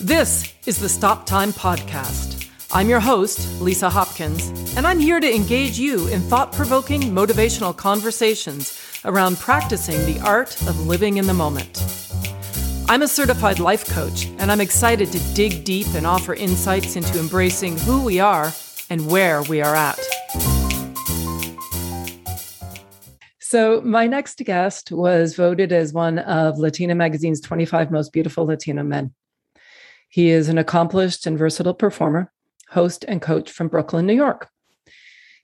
This is the Stop Time Podcast. I'm your host, Lisa Hopkins, and I'm here to engage you in thought provoking motivational conversations around practicing the art of living in the moment. I'm a certified life coach, and I'm excited to dig deep and offer insights into embracing who we are and where we are at. So, my next guest was voted as one of Latina Magazine's 25 most beautiful Latino men. He is an accomplished and versatile performer, host, and coach from Brooklyn, New York.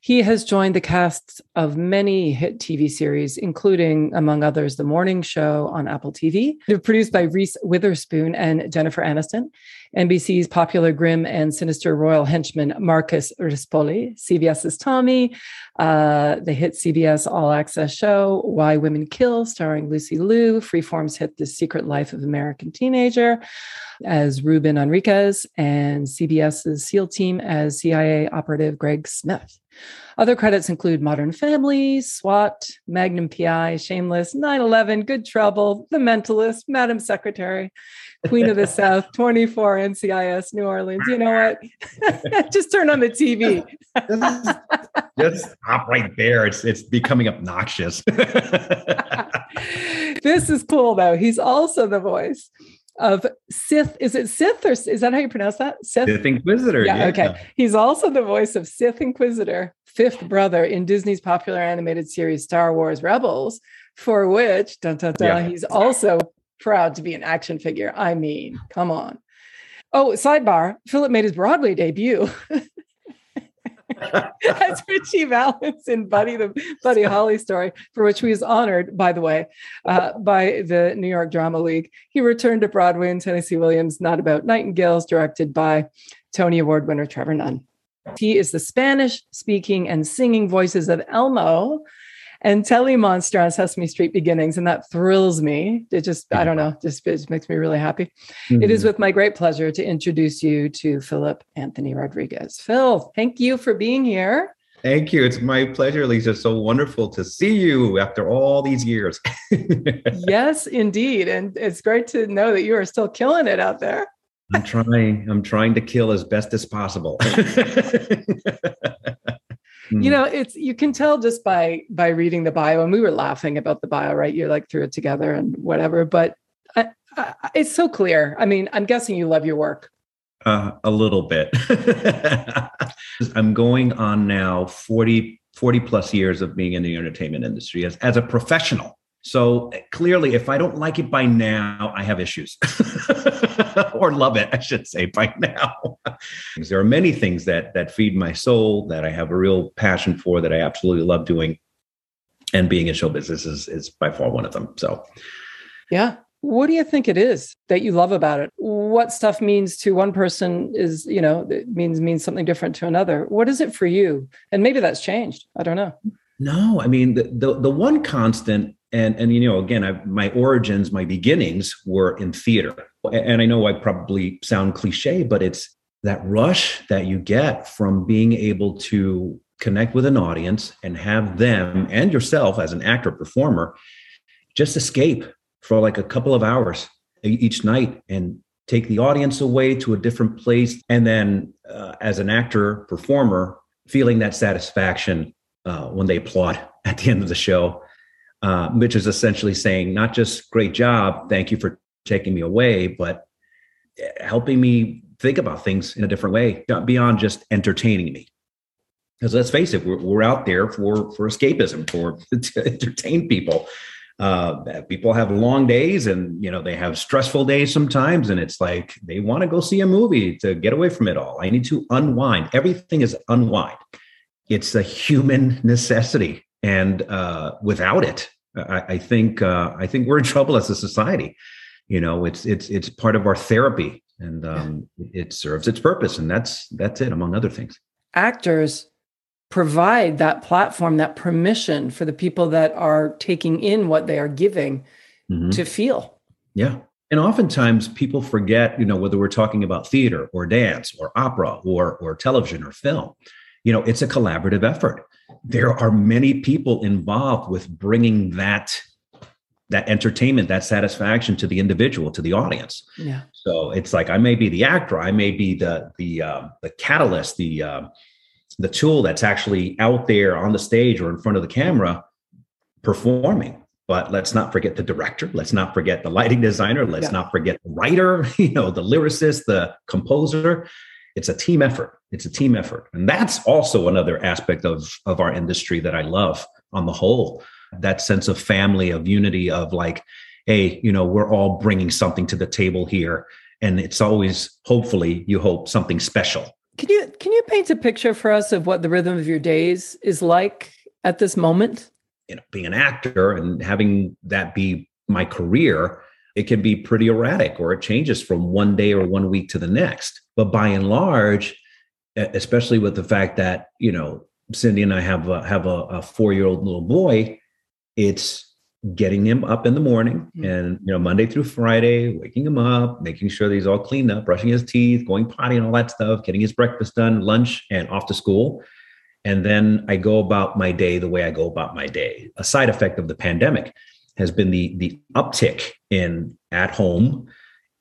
He has joined the casts of many hit TV series, including, among others, The Morning Show on Apple TV, produced by Reese Witherspoon and Jennifer Aniston, NBC's popular Grimm and sinister royal henchman Marcus Rispoli, CBS's Tommy, uh, the hit CBS All Access show Why Women Kill, starring Lucy Liu, Freeform's hit The Secret Life of American Teenager as Ruben Enriquez, and CBS's SEAL team as CIA operative Greg Smith. Other credits include Modern Family, SWAT, Magnum PI, Shameless, 9 11, Good Trouble, The Mentalist, Madam Secretary, Queen of the South, 24, NCIS, New Orleans. You know what? just turn on the TV. just stop right there. It's it's becoming obnoxious. this is cool though. He's also the voice of Sith. Is it Sith or is that how you pronounce that? Sith, Sith Inquisitor. Yeah, yeah, Okay. He's also the voice of Sith Inquisitor, fifth brother in Disney's popular animated series Star Wars Rebels, for which dun, dun, dun, yeah. he's also proud to be an action figure. I mean, come on. Oh, sidebar: Philip made his Broadway debut. That's Ritchie Valens in Buddy the Buddy Holly story, for which he was honored, by the way, uh, by the New York Drama League. He returned to Broadway in Tennessee Williams' Not About Nightingales, directed by Tony Award winner Trevor Nunn. He is the Spanish speaking and singing voices of Elmo and Telly Monster on Sesame Street Beginnings, and that thrills me. It just, I don't know, just, just makes me really happy. Mm-hmm. It is mm-hmm. with my great pleasure to introduce you to Philip Anthony Rodriguez. Phil, thank you for being here. Thank you. It's my pleasure, Lisa. So wonderful to see you after all these years. yes, indeed. And it's great to know that you are still killing it out there. I'm trying. I'm trying to kill as best as possible. Mm. You know, it's you can tell just by by reading the bio, and we were laughing about the bio, right? You're like threw it together and whatever, but I, I, it's so clear. I mean, I'm guessing you love your work. Uh, a little bit. I'm going on now 40, 40 plus years of being in the entertainment industry as, as a professional. So clearly, if I don't like it by now, I have issues or love it, I should say, by now. there are many things that that feed my soul that I have a real passion for that I absolutely love doing. And being in show business is, is by far one of them. So, yeah. What do you think it is that you love about it? What stuff means to one person is, you know, it means means something different to another. What is it for you? And maybe that's changed. I don't know. No, I mean the the, the one constant and and you know again I, my origins my beginnings were in theater and i know i probably sound cliche but it's that rush that you get from being able to connect with an audience and have them and yourself as an actor performer just escape for like a couple of hours each night and take the audience away to a different place and then uh, as an actor performer feeling that satisfaction uh, when they applaud at the end of the show uh, is essentially saying not just great job, thank you for taking me away, but helping me think about things in a different way beyond just entertaining me. Because let's face it, we're, we're out there for for escapism, for to entertain people. Uh, people have long days, and you know they have stressful days sometimes, and it's like they want to go see a movie to get away from it all. I need to unwind. Everything is unwind. It's a human necessity and uh, without it, I, I think uh, I think we're in trouble as a society. You know, it's it's it's part of our therapy, and um, it serves its purpose, and that's that's it, among other things. Actors provide that platform, that permission for the people that are taking in what they are giving mm-hmm. to feel. Yeah. And oftentimes people forget, you know, whether we're talking about theater or dance or opera or or television or film, you know, it's a collaborative effort there are many people involved with bringing that that entertainment, that satisfaction to the individual, to the audience. Yeah. So it's like I may be the actor, I may be the the uh, the catalyst, the uh, the tool that's actually out there on the stage or in front of the camera performing. But let's not forget the director. Let's not forget the lighting designer. Let's yeah. not forget the writer. You know, the lyricist, the composer. It's a team effort. It's a team effort, and that's also another aspect of of our industry that I love on the whole that sense of family, of unity, of like, hey, you know, we're all bringing something to the table here. And it's always, hopefully, you hope something special. Can you can you paint a picture for us of what the rhythm of your days is like at this moment? You know, being an actor and having that be my career, it can be pretty erratic or it changes from one day or one week to the next. But by and large, especially with the fact that, you know, Cindy and I have a, have a, a four year old little boy, it's getting him up in the morning mm-hmm. and you know monday through friday waking him up making sure that he's all cleaned up brushing his teeth going potty and all that stuff getting his breakfast done lunch and off to school. And then i go about my day the way i go about my day. A side effect of the pandemic has been the the uptick in at home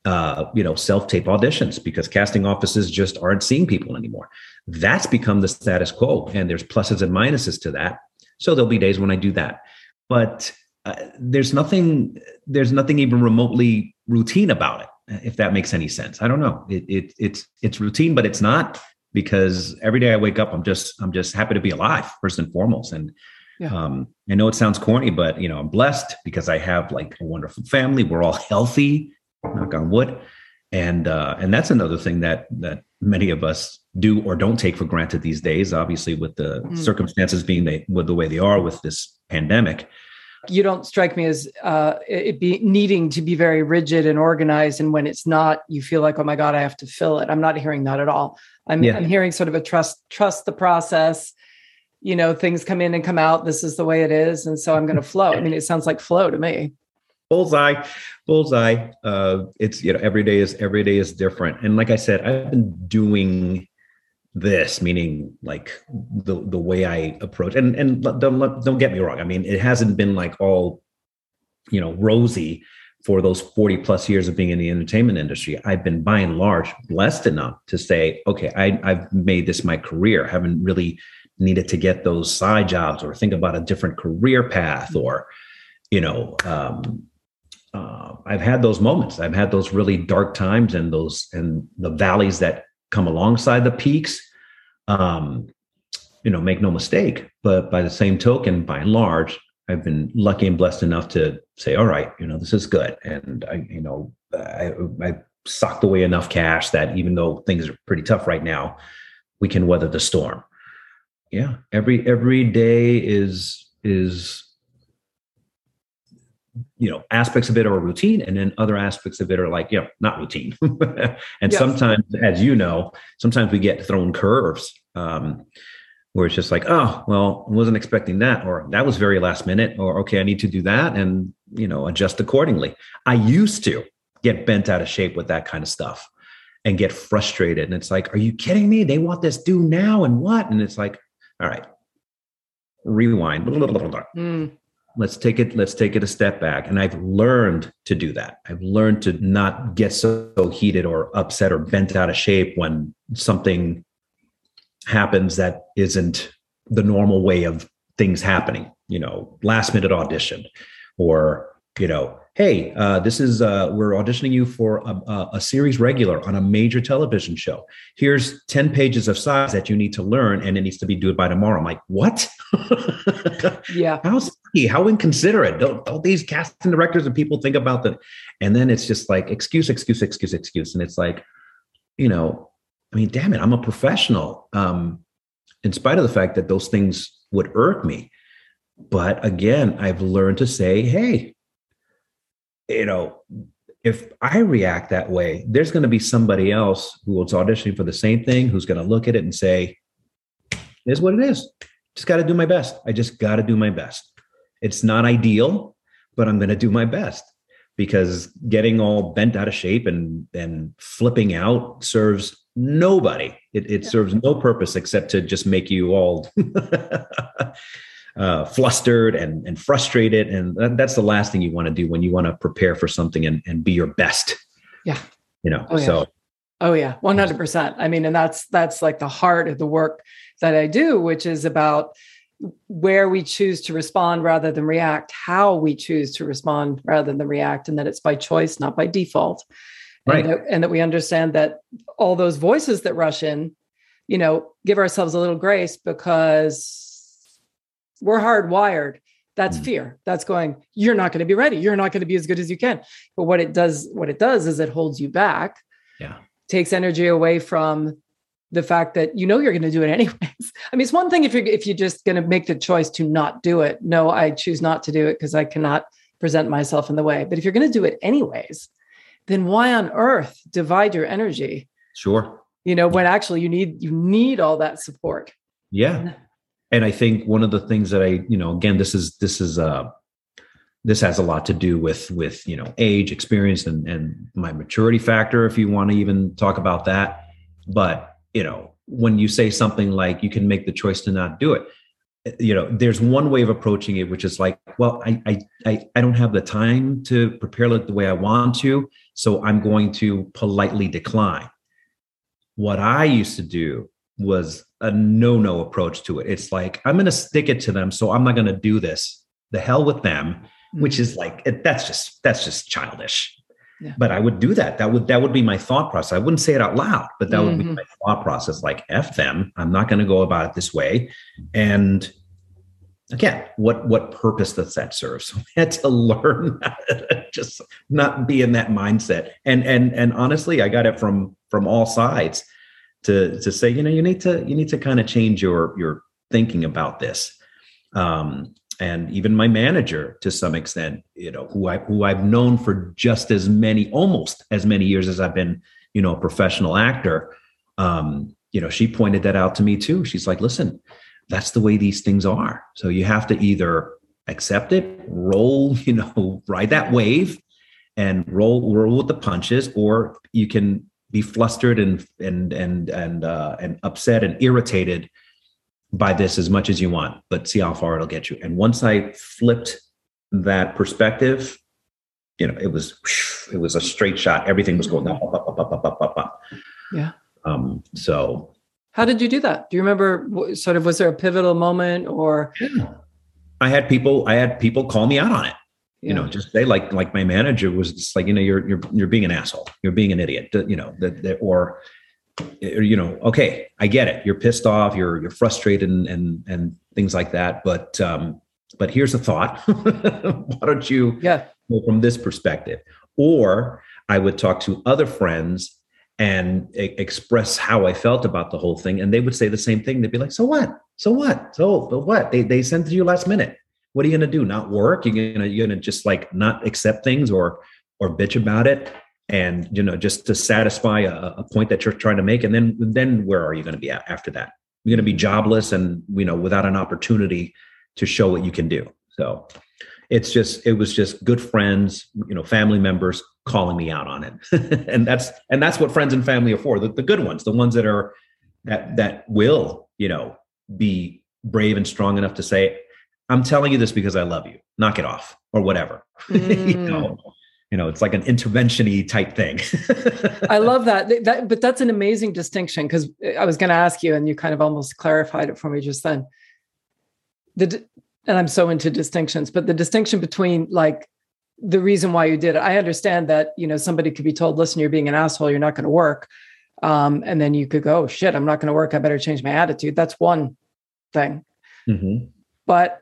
uh, you know self tape auditions because casting offices just aren't seeing people anymore. That's become the status quo and there's pluses and minuses to that. So there'll be days when i do that but uh, there's nothing there's nothing even remotely routine about it if that makes any sense. I don't know. It, it it's it's routine but it's not because every day i wake up i'm just i'm just happy to be alive first and foremost. And yeah. um, i know it sounds corny but you know i'm blessed because i have like a wonderful family. We're all healthy knock on wood. And uh, and that's another thing that that many of us do or don't take for granted these days obviously with the mm. circumstances being they with the way they are with this pandemic. You don't strike me as uh, it be needing to be very rigid and organized and when it's not you feel like oh my god i have to fill it. I'm not hearing that at all. I'm, yeah. I'm hearing sort of a trust trust the process. You know things come in and come out. This is the way it is and so i'm going to flow i mean it sounds like flow to me. Bullseye. Bullseye. Uh it's you know every day is every day is different. And like i said i've been doing this meaning like the the way i approach and and don't don't get me wrong. I mean it hasn't been like all you know rosy for those 40 plus years of being in the entertainment industry. I've been by and large blessed enough to say okay I, i've made this my career. I haven't really needed to get those side jobs or think about a different career path or you know um, uh, i've had those moments. I've had those really dark times and those and the valleys that come alongside the peaks. Um, you know, make no mistake. But by the same token, by and large, I've been lucky and blessed enough to say, all right, you know, this is good. And I, you know, I, I socked away enough cash that even though things are pretty tough right now, we can weather the storm. Yeah. Every, every day is, is you know aspects of it are routine and then other aspects of it are like you know not routine. And yes. sometimes as you know sometimes we get thrown curves um, where it's just like oh well i wasn't expecting that or that was very last minute or okay i need to do that and you know adjust accordingly. I used to get bent out of shape with that kind of stuff and get frustrated and it's like are you kidding me? They want this due now and what? And it's like all right rewind. Mm let's take it let's take it a step back and i've learned to do that i've learned to not get so, so, heated or upset or bent out of shape when something happens that isn't the normal way of things happening you know last minute audition or you know hey, uh, this is uh, we're auditioning you for a, a, series regular on a major television show. Here's ten pages of sides that you need to learn, and it needs to be due by tomorrow. I'm like, what? yeah. How how inconsiderate? Don't, don't these casting directors and people think about that? And then it's just like excuse, excuse, excuse, excuse, and it's like, you know, I mean, damn it, I'm a professional. Um, in spite of the fact that those things would irk me. But again, I've learned to say, hey, you know, if I react that way, there's going to be somebody else who was auditioning for the same thing who's going to look at it and say, "Is what it is. Just got to do my best. I just got to do my best. It's not ideal, but I'm going to do my best." Because getting all bent out of shape and and flipping out serves nobody. It, it yeah. serves no purpose except to just make you all uh, flustered and, and frustrated. And that, that's the last thing you want to do when you want to prepare for something and, and be your best. Yeah. You know, oh, yeah. so. Oh yeah, 100%. I mean, and that's, that's like the heart of the work that I do, which is about where we choose to respond rather than react, how we choose to respond rather than react, and that it's by choice, not by default. Right. And, that, and that we understand that all those voices that rush in, you know, give ourselves a little grace because we're hardwired. That's mm. fear. That's going, you're not going to be ready. You're not going to be as good as you can. But what it does, what it does is it holds you back. Yeah. Takes energy away from the fact that you know you're going to do it anyways. I mean, it's one thing if you're if you're just going to make the choice to not do it. No, I choose not to do it because I cannot present myself in the way. But if you're going to do it anyways, then why on earth divide your energy? Sure. You know, when actually you need you need all that support. Yeah. And I think one of the things that I, you know, again, this is this is uh this has a lot to do with with you know age experience and and my maturity factor if you want to even talk about that but you know, when you say something like you can make the choice to not do it, you know, there's one way of approaching it, which is like, well, I I I, I don't have the time to prepare it the way I want to, so I'm going to politely decline. What I used to do was a no-no approach to it. It's like I'm going to stick it to them, so I'm not going to do this. The hell with them, which mm. is like that's just that's just childish. Yeah. But I would do that. That would that would be my thought process. I wouldn't say it out loud, but that mm-hmm. would be mm-hmm. my thought process. Like f them. I'm not going to go about it this way. And again, what what purpose does that serve? So I had to learn to just not be in that mindset. And and and honestly, I got it from from all sides to to say, you know, you need to you need to kind of change your your thinking about this. Um, and even my manager to some extent, you know, who I who I've known for just as many, almost as many years as I've been, you know, a professional actor. Um, you know, she pointed that out to me too. She's like, listen, that's the way these things are. So you have to either accept it, roll, you know, ride that wave and roll roll with the punches, or you can be flustered and and and and uh, and upset and irritated buy this as much as you want, but see how far it'll get you. And once I flipped that perspective, you know, it was it was a straight shot. Everything was going up, up, up, up, up, up, up, up. Yeah. Um. So, how did you do that? Do you remember? Sort of, was there a pivotal moment, or? I had people. I had people call me out on it. Yeah. You know, just say like like my manager was just like, you know, you're you're you're being an asshole. You're being an idiot. You know, that, that or you know, okay, I get it. You're pissed off, you're you're frustrated, and and, and things like that. But um, but here's a thought: Why don't you yeah. go from this perspective? Or I would talk to other friends and express how I felt about the whole thing, and they would say the same thing. They'd be like, "So what? So what? So but what? They they sent to you last minute. What are you gonna do? Not work? You're gonna you're gonna just like not accept things or or bitch about it?" And you know just to satisfy a, a point that you're trying to make and then then where are you going to be at after that? You're going to be jobless and you know without an opportunity to show what you can do. So it's just it was just good friends you know family members calling me out on it. And that's and that's what friends and family are for the, the good ones the ones that are that that will you know be brave and strong enough to say i'm telling you this because i love you. Knock it off or whatever. Mm. you know you know it's like an intervention-y type thing i love that. that but that's an amazing distinction because i was going to ask you and you kind of almost clarified it for me just then the and i'm so into distinctions but the distinction between like the reason why you did it i understand that you know somebody could be told listen you're being an asshole you're not going to work um, and then you could go oh, shit i'm not going to work i better change my attitude that's one thing mm-hmm. but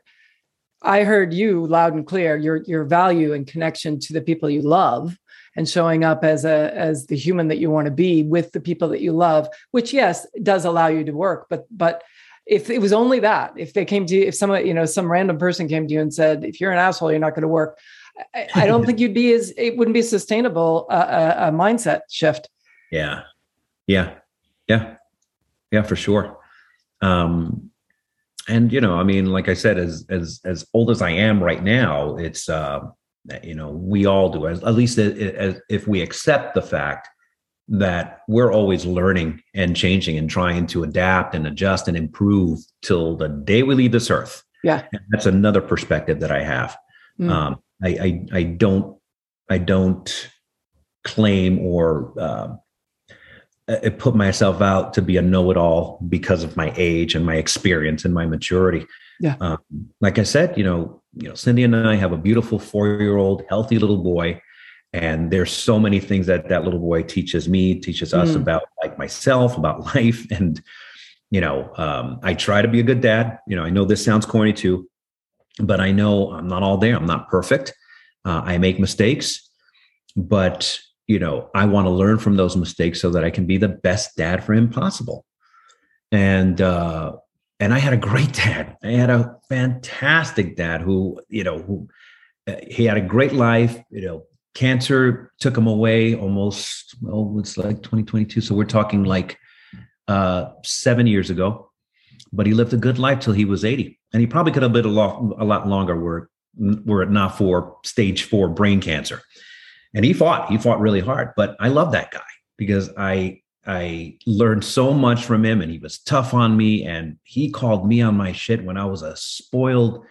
I heard you loud and clear your your value and connection to the people you love and showing up as a as the human that you want to be with the people that you love which yes does allow you to work. But but if it was only that if they came to you if someone you know some random person came to you and said if you're an asshole you're not going to work I, I, don't think you'd be as it wouldn't be sustainable uh, a, a mindset shift. Yeah. Yeah. Yeah. Yeah for sure. Um and you know i mean like i said as as as old as i am right now it's uh you know we all do as at least as, if we accept the fact that we're always learning and changing and trying to adapt and adjust and improve till the day we leave this earth Yeah. And that's another perspective that I have. Mm. Um, I, I, I don't I don't claim or uh, put myself out to be a know-it-all because of my age and my experience and my maturity. Yeah. Um, like I said, you know, you know, Cindy and I have a beautiful four-year-old, healthy little boy, and there's so many things that that little boy teaches me, teaches us mm. about like myself, about life, and you know, um, I try to be a good dad. You know, I know this sounds corny too, but I know I'm not all there. I'm not perfect. Uh, I make mistakes, but you know, I want to learn from those mistakes so that I can be the best dad for him possible. And uh, and I had a great dad. I had a fantastic dad who, you know, who uh, he had a great life. You know, cancer took him away almost. Oh, it's like 2022. So we're talking like uh, seven years ago. But he lived a good life till he was 80, and he probably could have lived a lot a lot longer were were it not for stage four brain cancer and he fought he fought really hard but i love that guy because i i learned so much from him and he was tough on me and he called me on my shit when i was a spoiled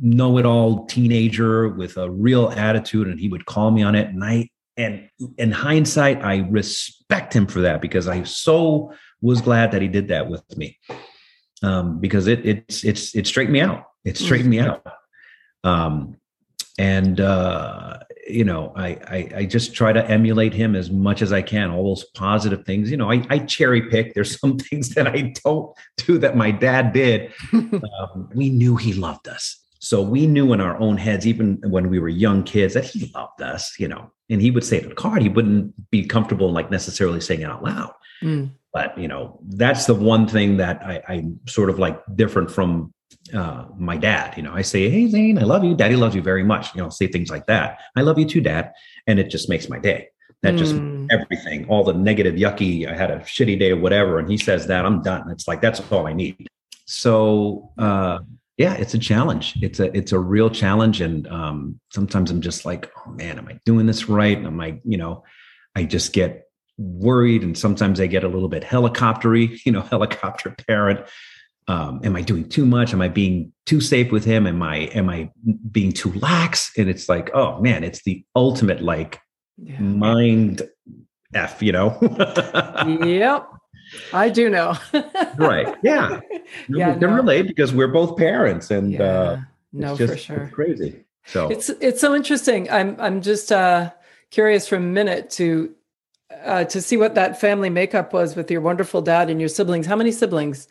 know-it-all teenager with a real attitude and he would call me on it. And i and in hindsight i respect him for that because i so was glad that he did that with me. Um, because it it's it's it straightened me out. It straightened me out. Um, and uh, you know I, I, I just try to emulate him as much as i can all those positive things. You know i, I cherry pick. There's some things that i don't do that my dad did. Um, we knew he loved us. So we knew in our own heads even when we were young kids that he loved us you know. And he would say it on the card. He wouldn't be comfortable in like necessarily saying it out loud. Mm. but you know that's the one thing that I, i'm sort of like different from uh, my dad. You know, I say, "Hey, Zane, I love you. Daddy loves you very much." You know, say things like that. I love you too, Dad, and it just makes my day. That just mm. everything, all the negative, yucky. I had a shitty day or whatever, and he says that I'm done. It's like that's all I need. So, uh, yeah, it's a challenge. It's a it's a real challenge, and um, sometimes I'm just like, oh man, am I doing this right? And am I, you know, I just get worried, and sometimes I get a little bit helicoptery, you know, helicopter parent um, am I doing too much? Am I being too safe with him? Am I am I being too lax? And it's like, oh man, it's the ultimate like yeah. mind f, you know? yep, I do know. right? Yeah, yeah. They're no. related because we're both parents, and yeah. uh, no, just, for sure, crazy. So it's it's so interesting. I'm I'm just uh, curious for a minute to uh, to see what that family makeup was with your wonderful dad and your siblings. How many siblings?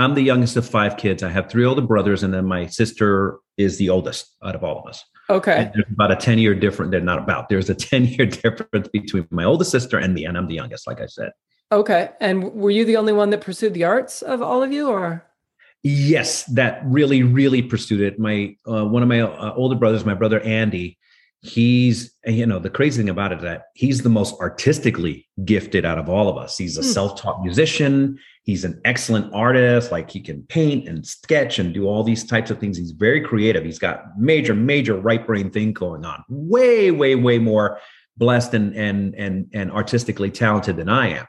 I'm the youngest of five kids. I have three older brothers, and then my sister is the oldest out of all of us. Okay. And there's about a 10 year difference. They're not about, there's a 10 year difference between my oldest sister and me, and I'm the youngest, like I said. Okay. And were you the only one that pursued the arts of all of you, or? Yes, that really, really pursued it. My uh, one of my uh, older brothers, my brother Andy, he's you know the crazy thing about it is that he's the most artistically gifted out of all of us he's a mm. self-taught musician he's an excellent artist like he can paint and sketch and do all these types of things he's very creative he's got major major right brain thing going on way way way more blessed and and and and artistically talented than i am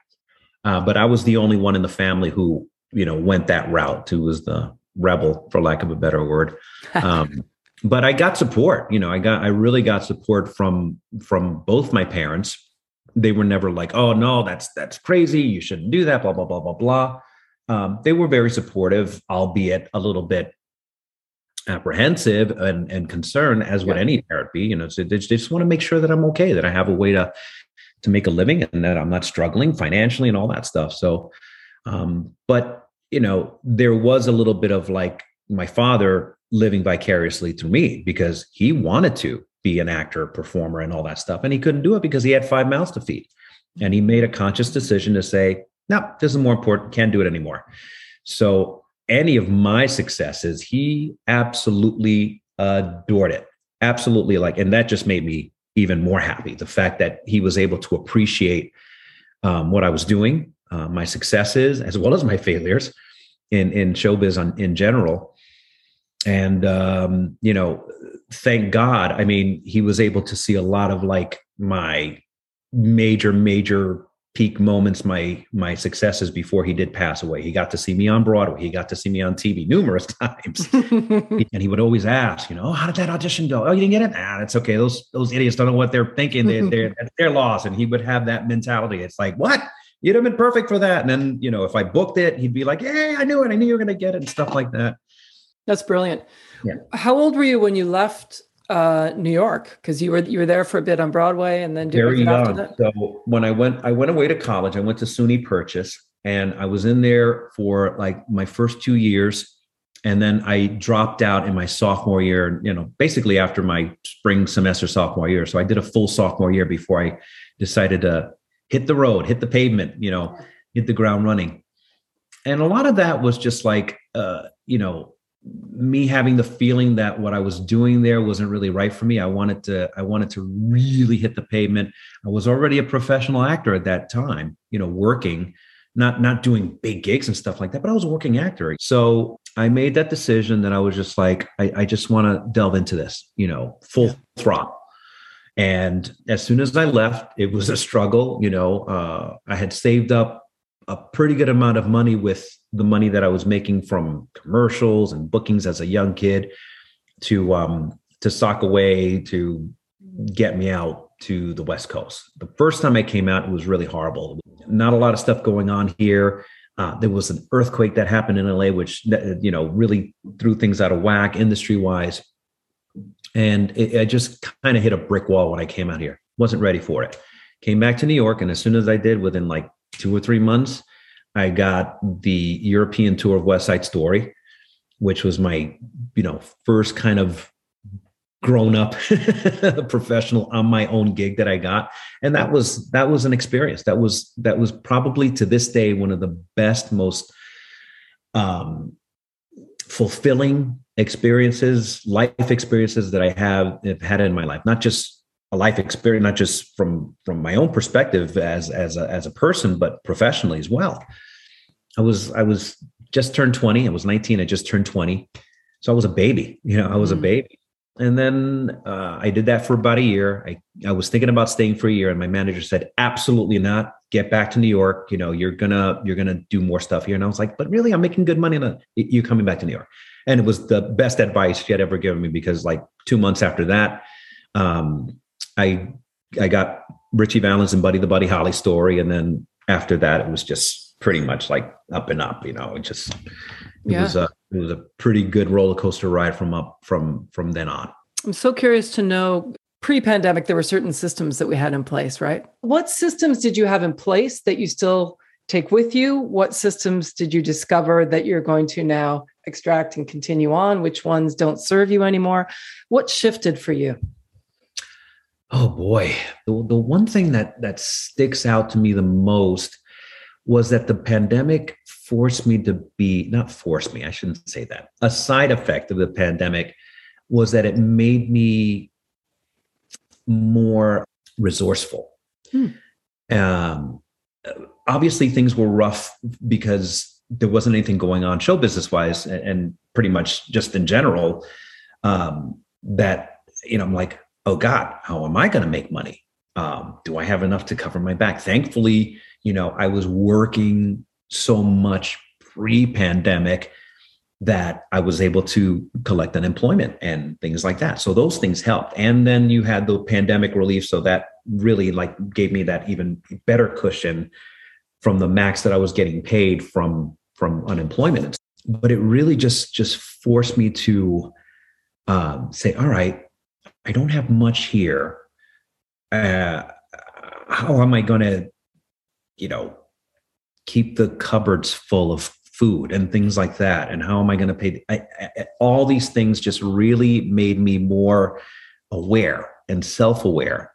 uh, but i was the only one in the family who you know went that route who was the rebel for lack of a better word um, but I got support. You know, I got I really got support from from both my parents. They were never like, "Oh no, that's that's crazy. You shouldn't do that." Blah blah blah blah blah. Um, they were very supportive, albeit a little bit apprehensive and, and concerned, as would any parent be. You know, so they just want to make sure that I'm okay, that I have a way to to make a living, and that I'm not struggling financially and all that stuff. So, um, but you know, there was a little bit of like my father living vicariously through me because he wanted to be an actor, performer, and all that stuff. And he couldn't do it because he had five mouths to feed. And he made a conscious decision to say, no, this is more important, can't do it anymore. So, any of my successes, he absolutely adored it. Absolutely like, and that just made me even more happy. The fact that he was able to appreciate um, what I was doing, uh, my successes, as well as my failures in, in showbiz on, in general and um, you know thank god i mean he was able to see a lot of like my major major peak moments, my my successes before he did pass away. He got to see me on Broadway. He got to see me on TV numerous times, and he would always ask, you know, oh, how did that audition go? Oh, you didn't get it? Ah, that's okay. Those those idiots don't know what they're thinking. They, they're they're lost. And he would have that mentality. It's like, what? You'd have been perfect for that. And then, you know, if I booked it, he'd be like, "Hey, I knew it. I knew you were going to get it," and stuff like that. That's brilliant. Yeah. How old were you when you left uh, New York because you were you were there for a bit on Broadway and then did very young. So when I went I went away to college, I went to SUNY Purchase and I was in there for like my first two years, and then I dropped out in my sophomore year. You know, basically after my spring semester sophomore year. So I did a full sophomore year before I decided to hit the road, hit the pavement. You know, hit the ground running. And a lot of that was just like, uh, you know, me having the feeling that what I was doing there wasn't really right for me. I wanted to I wanted to really hit the pavement. I was already a professional actor at that time, you know, working, not not doing big gigs and stuff like that, but I was a working actor. So I made that decision that I was just like, I, I just want to delve into this, you know, full throttle. And as soon as I left, it was a struggle. You know, uh, I had saved up a pretty good amount of money with the money that I was making from commercials and bookings as a young kid to um, to sock away to get me out to the West Coast. The first time I came out, it was really horrible. Not a lot of stuff going on here. Uh, there was an earthquake that happened in LA, which you know really threw things out of whack industry wise, and it, I just kind of hit a brick wall when I came out here. wasn't ready for it. Came back to New York, and as soon as I did, within like two or three months, I got the European tour of West Side Story, which was my, you know, first kind of grown up professional on my own gig that I got. And that was that was an experience. That was that was probably to this day one of the best, most um fulfilling experiences, life experiences that I have, have had in my life. Not just a life experience, not just from from my own perspective as as a, as a person, but professionally as well. I was I was just turned 20. I was 19. I just turned 20. So I was a baby. You know, I was mm-hmm. a baby. And then uh, I did that for about a year. I, I was thinking about staying for a year, and my manager said, "Absolutely not. Get back to New York. You know, you're gonna you're gonna do more stuff here." And I was like, "But really, I'm making good money. On you coming back to New York?" And it was the best advice she had ever given me because, like two months after that, um, I I got Ritchie Valens and Buddy the Buddy Holly story, and then after that, it was just pretty much like up and up. You know, it just it yeah. was a it was a pretty good roller coaster ride from up from from then on. I'm so curious to know. Pre-pandemic, there were certain systems that we had in place, right? What systems did you have in place that you still take with you? What systems did you discover that you're going to now extract and continue on? Which ones don't serve you anymore? What shifted for you? Oh boy, the, the one thing that that sticks out to me the most was that the pandemic forced me to be not forced me, I shouldn't say that. A side effect of the pandemic was that it made me more resourceful. Hmm. Um, obviously, things were rough because there wasn't anything going on show business wise, and, and pretty much just in general. Um, that you know, I'm like, oh God, how am I going to make money? Um, do I have enough to cover my back? Thankfully, you know, I was working so much pre pandemic that I was able to collect unemployment and things like that. So those things helped. And then you had the pandemic relief. So that really like gave me that even better cushion from the max that I was getting paid from from unemployment. But it really just just forced me to um, say, all right, I don't have much here. Uh, how am I going to, you know, keep the cupboards full of food and things like that? And how am I going to pay? I, I, all these things just really made me more aware and self-aware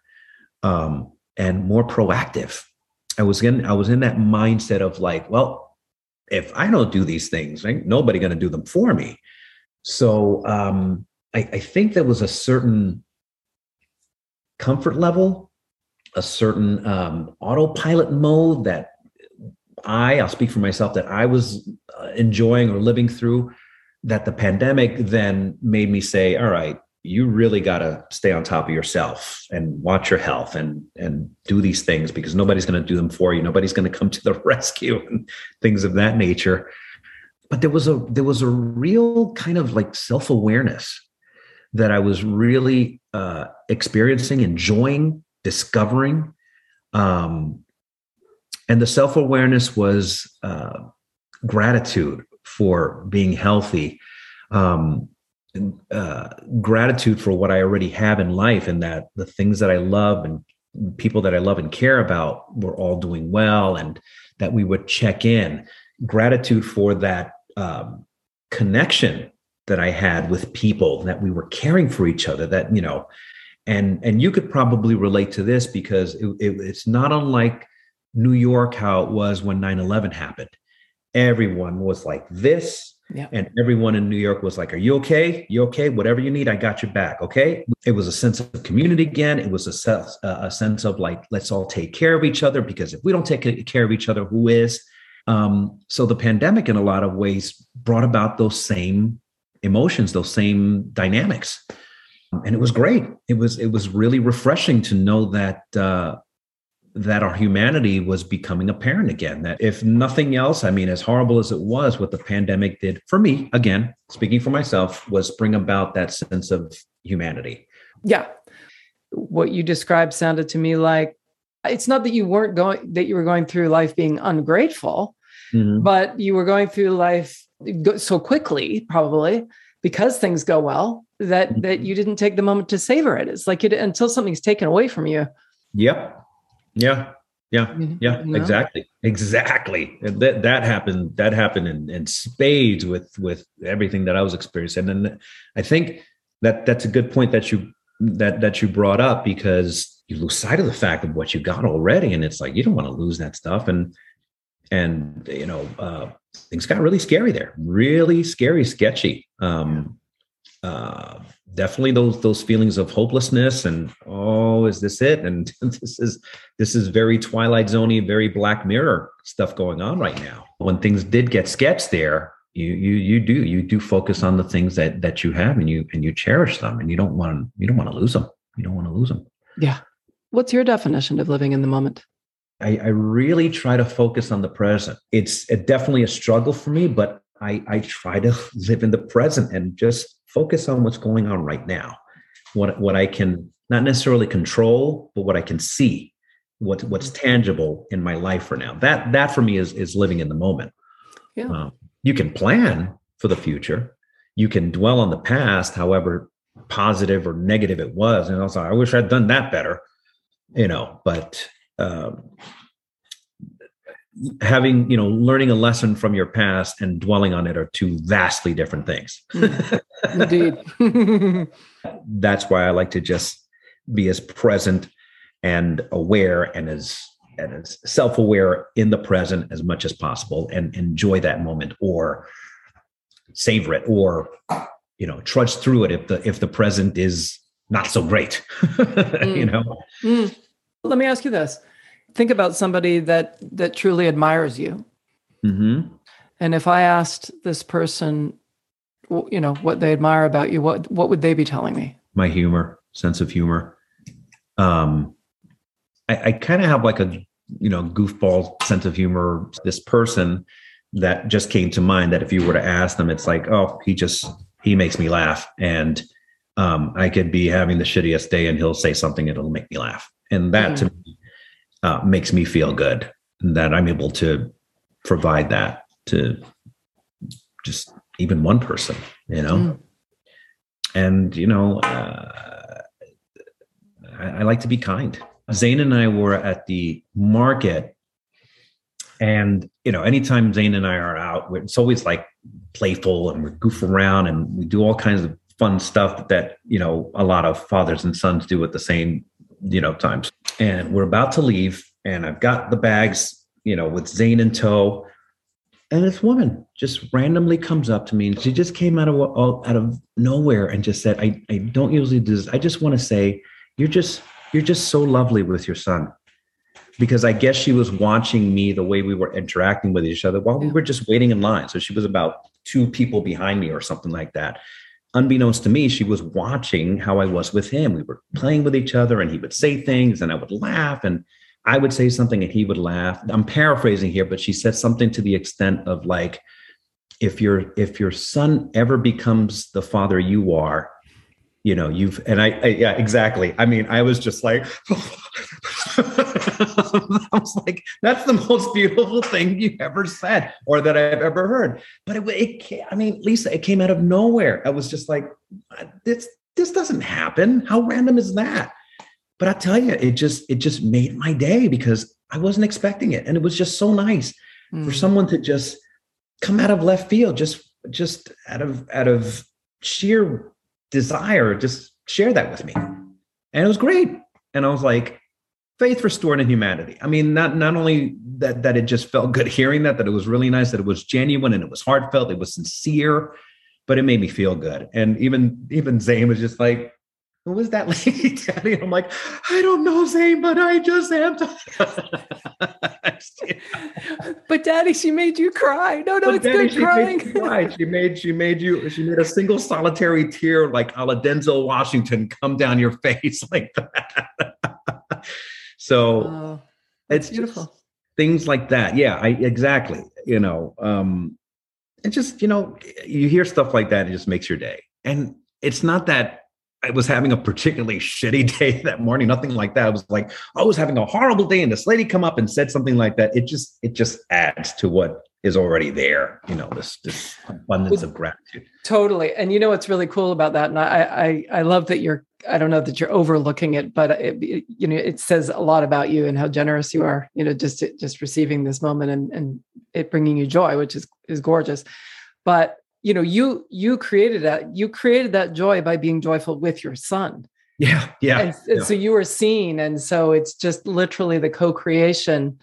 um, and more proactive. I was in I was in that mindset of like, well, if I don't do these things, ain't nobody going to do them for me. So um, I, I think there was a certain comfort level, a certain um, autopilot mode that I, I'll speak for myself, that I was uh, enjoying or living through. That the pandemic then made me say, all right, you really got to stay on top of yourself and watch your health and and do these things because nobody's going to do them for you nobody's going to come to the rescue and things of that nature but there was a there was a real kind of like self-awareness that i was really uh experiencing enjoying discovering um and the self-awareness was uh gratitude for being healthy um uh, gratitude for what I already have in life and that the things that I love and people that I love and care about were all doing well and that we would check in. Gratitude for that um, connection that I had with people that we were caring for each other that, you know, and and you could probably relate to this because it, it, it's not unlike New York how it was when 9/11 happened. Everyone was like this yeah. And everyone in New York was like, Are you okay? You okay? Whatever you need, I got your back. Okay. It was a sense of community again. It was a sense, a sense of like, let's all take care of each other because if we don't take care of each other, who is? Um, so the pandemic, in a lot of ways, brought about those same emotions, those same dynamics. And it was great. It was it was really refreshing to know that uh, that our humanity was becoming apparent again. That if nothing else, I mean, as horrible as it was, what the pandemic did for me, again, speaking for myself, was bring about that sense of humanity. Yeah. What you described sounded to me like it's not that you weren't going, that you were going through life being ungrateful, mm-hmm. but you were going through life so quickly, probably because things go well that mm-hmm. that you didn't take the moment to savor it. It's like it, until something's taken away from you. Yep yeah. Yeah. Yeah. You know? Exactly. Exactly. And that that happened. That happened in, in spades with with everything that I was experiencing. And I think that that's a good point that you that that you brought up because you lose sight of the fact of what you got already, and it's like you don't want to lose that stuff. And and you know uh, things got really scary there, really scary, sketchy. Um, uh, definitely those those feelings of hopelessness and oh is this it? And this is this is very twilight zoney very black mirror stuff going on right now. When things did get sketched there you you you do you do focus on the things that that you have and you and you cherish them and you don't want you don't want to lose them you don't want to lose them yeah. What's your definition of living in the moment I, I really try to focus on the present. It's it definitely a struggle for me but I, I try to live in the present and just focus on what's going on right now. What what i can not necessarily control but what i can see what what's mm-hmm. tangible in my life for now. That that for me is is living in the moment. Yeah. Um, you can plan for the future. You can dwell on the past however positive or negative it was. And i was like i wish i'd done that better you know but um, having you know learning a lesson from your past and dwelling on it are two vastly different things mm. indeed that's why i like to just be as present and aware and as and as self-aware in the present as much as possible and enjoy that moment or savor it or you know trudge through it if the if the present is not so great mm. you know mm. Let me ask you this. Think about somebody that that truly admires you. Mm-hmm. and if i asked this person you know what they admire about you what what would they be telling me? My humor sense of humor. Um i, I kind of have like a you know goofball sense of humor. This person that just came to mind that if you were to ask them it's like oh he just he makes me laugh. And um i could be having the shittiest day and he'll say something that'll make me laugh and that mm. to me uh, makes me feel good that I'm able to provide that to just even one person, you know. Mm. And you know, uh, I, I like to be kind. Zane and I were at the market, and you know, anytime Zane and I are out, it's always like playful and we goof around and we do all kinds of fun stuff that you know a lot of fathers and sons do at the same you know times. And we're about to leave and i've got the bags you know with zane in tow. And this woman just randomly comes up to me and she just came out of out of nowhere and just said i, I don't usually do this. I just want to say you're just you're just so lovely with your son. Because i guess she was watching me the way we were interacting with each other while we were just waiting in line. So she was about two people behind me or something like that unbeknownst to me, she was watching how I was with him. We were playing with each other, and he would say things, and I would laugh, and I would say something, and he would laugh. I'm paraphrasing here, but she said something to the extent of like, if your if your son ever becomes the father you are, you know, you've and I, I yeah, exactly. I mean, I was just like, oh, I was like, that's the most beautiful thing you ever said or that I've ever heard. But it, it I mean, Lisa, it came out of nowhere. I was just like, this, this doesn't happen. How random is that? But I tell you, it just, it just made my day because I wasn't expecting it. And it was just so nice mm. for someone to just come out of left field, just, just out of, out of sheer desire, just share that with me. And it was great. And I was like, faith restored in humanity. I mean, not not only that that it just felt good hearing that, that it was really nice, that it was genuine and it was heartfelt, it was sincere, but it made me feel good. And even even Zane was just like, who was that lady, Daddy? And I'm like, I don't know, Zane, but I just am. but Daddy, she made you cry. No, no, but it's Daddy, good she crying. Made cry. She made she made you she made a single solitary tear like a la Denzel Washington come down your face like that. So oh, it's beautiful. Things like that. Yeah, I exactly. You know, um, it just, you know, you hear stuff like that, it just makes your day. And it's not that I was having a particularly shitty day that morning, nothing like that. I was like, I was having a horrible day, and this lady come up and said something like that. It just, it just adds to what is already there. You know, this this abundance of gratitude. Totally. And you know what's really cool about that, and I I, I love that you're I don't know that you're overlooking it, but it, it, you know it says a lot about you and how generous you are. You know, just just receiving this moment and and it bringing you joy, which is is gorgeous. But you know, you you created that you created that joy by being joyful with your son. Yeah, yeah. And, yeah. so you were seen, and so it's just literally the co-creation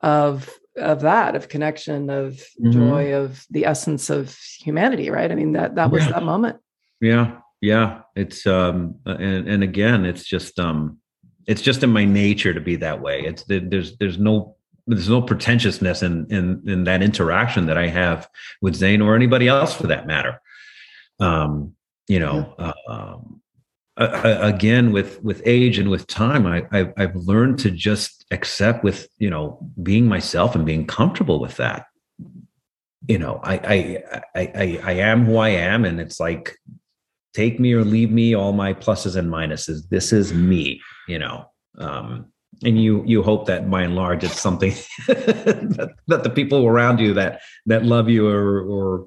of of that of connection of mm-hmm. joy of the essence of humanity right i mean that that was yeah. that moment yeah yeah it's um and and again it's just um it's just in my nature to be that way. It's there's there's no there's no pretentiousness in in in that interaction that i have with zane or anybody else for that matter. Um you know uh, um uh, again with with age and with time I, I i've learned to just accept with you know being myself and being comfortable with that. You know I, I i i i am who i am and it's like take me or leave me all my pluses and minuses. This is me you know um and you you hope that by and large it's something that, that, the people around you that that love you or or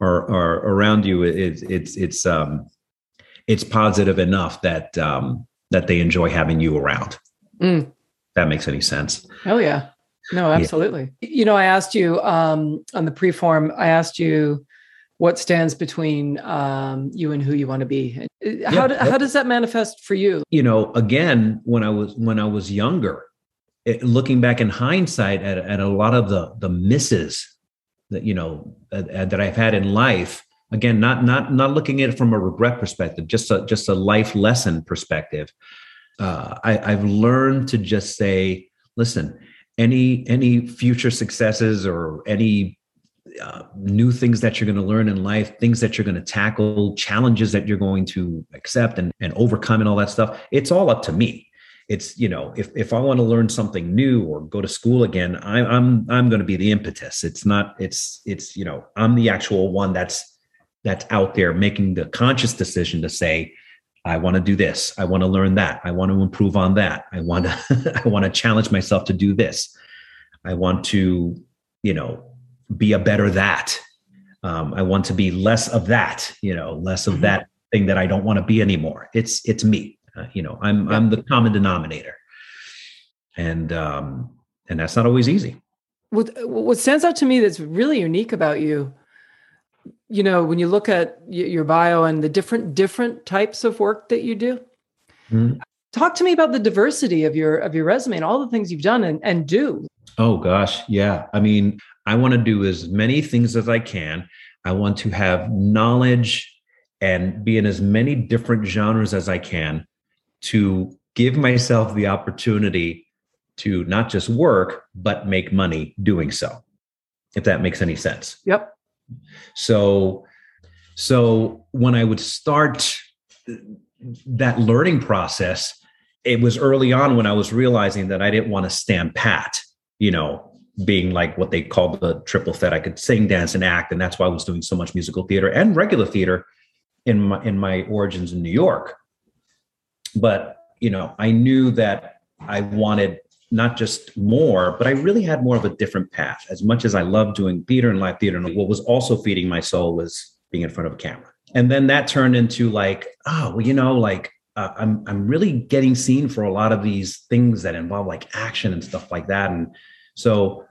or, or around you it's it's it's um it's positive enough that um that they enjoy having you around. Mm. that makes any sense. Oh yeah. No absolutely. Yeah. you know i asked you um on the preform i asked you what stands between um, you and who you want to be. Uh, how, yeah, how does that manifest for you? You know again when i was when i was younger it, looking back in hindsight at, at a lot of the the misses that you know uh, that i've had in life again not not not looking at it from a regret perspective just a just a life lesson perspective uh, I, i've learned to just say listen any any future successes or any uh, new things that you're going to learn in life, things that you're going to tackle, challenges that you're going to accept and, and overcome, and all that stuff. It's all up to me. It's you know, if if I want to learn something new or go to school again, I, I'm I'm going to be the impetus. It's not. It's it's you know, I'm the actual one that's that's out there making the conscious decision to say, I want to do this. I want to learn that. I want to improve on that. I want to I want to challenge myself to do this. I want to, you know, be a better that. Um, I want to be less of that, you know, less of mm-hmm. that thing that I don't want to be anymore. It's it's me. Uh, you know, I'm yeah. I'm the common denominator, and um, and that's not always easy. What what stands out to me that's really unique about you, you know, when you look at your bio and the different different types of work that you do. Mm-hmm. Talk to me about the diversity of your of your resume and all the things you've done and, and do. Oh gosh, yeah. I mean, I want to do as many things as I can. I want to have knowledge and be in as many different genres as I can to give myself the opportunity to not just work, but make money doing so, if that makes any sense. Yep. So, So when I would start that learning process, it was early on when I was realizing that I didn't want to stand pat, you know, being like what they called the triple threat. I could sing, dance, and act, and that's why I was doing so much musical theater and regular theater in my in my origins in New York. But you know, I knew that I wanted not just more, but I really had more of a different path. As much as I loved doing theater and live theater, and what was also feeding my soul was being in front of a camera. And then that turned into like, oh, well, you know, like uh, I'm I'm really getting seen for a lot of these things that involve like action and stuff like that. And so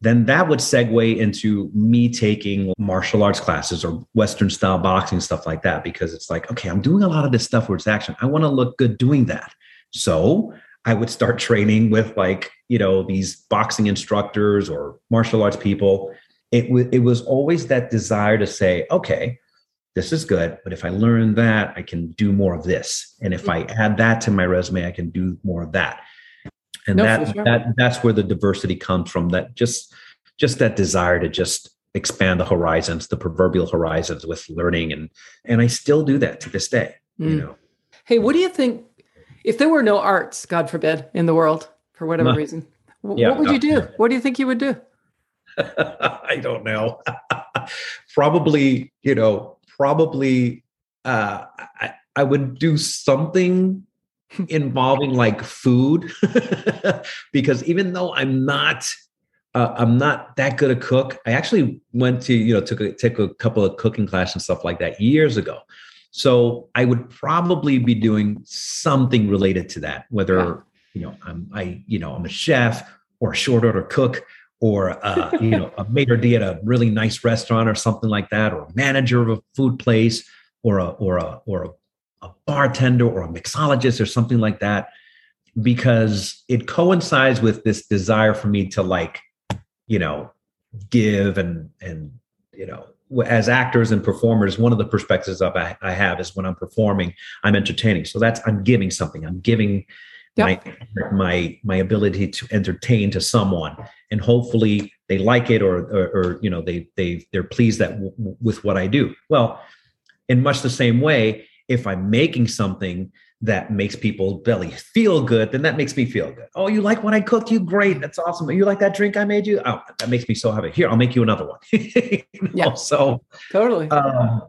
then that would segue into me taking martial arts classes or Western style boxing, stuff like that, because it's like, okay, I'm doing a lot of this stuff where it's action. I want to look good doing that. So I would start training with like, you know, these boxing instructors or martial arts people. It, w- it was always that desire to say, okay, this is good, but if I learn that, I can do more of this. And if I mm-hmm. add that to my resume, I can do more of that. And no, that sure. that that's where the diversity comes from. That just just that desire to just expand the horizons, the proverbial horizons with learning. And and I still do that to this day. Mm. You know. Hey, what do you think if there were no arts, God forbid, in the world for whatever no. reason? Yeah, what would you do? What do you think you would do? I don't know. probably, you know, probably uh, I, I would do something involving like food because even though I'm not uh, I'm not that good a cook. I actually went to you know took a took a couple of cooking classes and stuff like that years ago. So I would probably be doing something related to that, whether yeah. you know I'm I you know I'm a chef or a short order cook or uh, you know a maitre d at a really nice restaurant or something like that, or manager of a food place, or a or a or a, a bartender or a mixologist or something like that, because it coincides with this desire for me to like, you know, give and and you know as actors and performers, one of the perspectives of I, I, have is when I'm performing, I'm entertaining. So that's I'm giving something. I'm giving yep. my my my ability to entertain to someone and hopefully they like it or or, or you know they they they're pleased that w- with what i do well in much the same way if i'm making something that makes people belly feel good, then that makes me feel good. Oh, you like what I cooked you? Great. That's awesome. You like that drink I made you? Oh, that makes me so happy. Here, I'll make you another one. you know? Yeah. So totally. Um,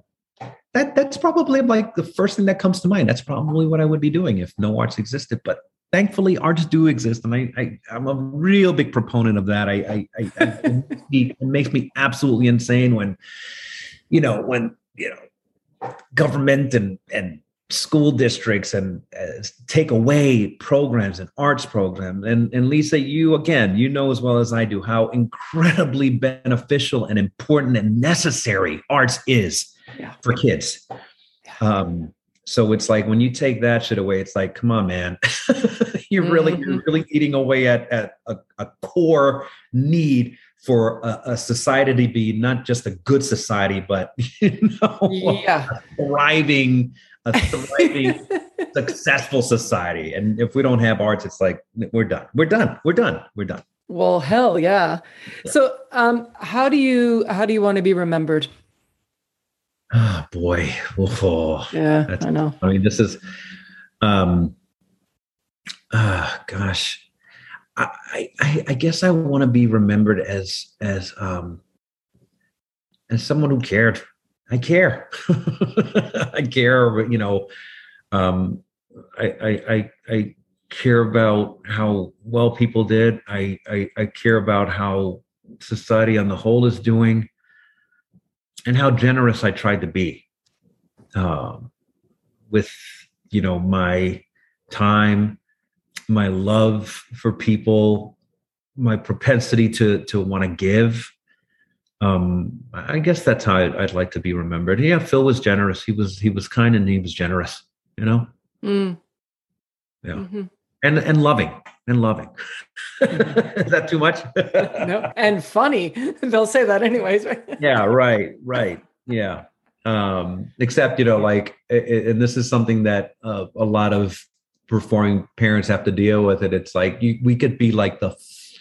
that that's probably like the first thing that comes to mind. That's probably what I would be doing if no arts existed. But thankfully arts do exist and I, I am a real big proponent of that I I, I, I it, makes me absolutely insane when you know when you know government and and school districts and uh, take away programs and arts programs and and Lisa you again you know as well as I do how incredibly beneficial and important and necessary arts is yeah. for kids um so it's like when you take that shit away, it's like, come on, man. you're really, mm-hmm. you're really eating away at, at a, a core need for a, a, society to be not just a good society, but you know, yeah. a thriving, a thriving, successful society. And if we don't have arts, it's like we're done. We're done. We're done. We're done. Well, hell yeah. So, um, how do you how do you want to be remembered? Oh boy. Oh, yeah, I know. I mean, this is um uh gosh. I, I, I guess I want to be remembered as as um as someone who cared. I care. I care, you know. Um I, I I I care about how well people did. I, I I care about how society on the whole is doing and how generous I tried to be um, with you know my time, my love for people, my propensity to to want to give. Um, I guess that's how I'd, I'd, like to be remembered. Yeah, Phil was generous. He was he was kind and he was generous. You know. Mm. Yeah. Mm-hmm. And and loving and loving. Is that too much? no, and funny. They'll say that anyways, right? yeah, right, right. Yeah. Um, except, you know, like, and this is something that uh, a lot of performing parents have to deal with it. It's like you, we could be like the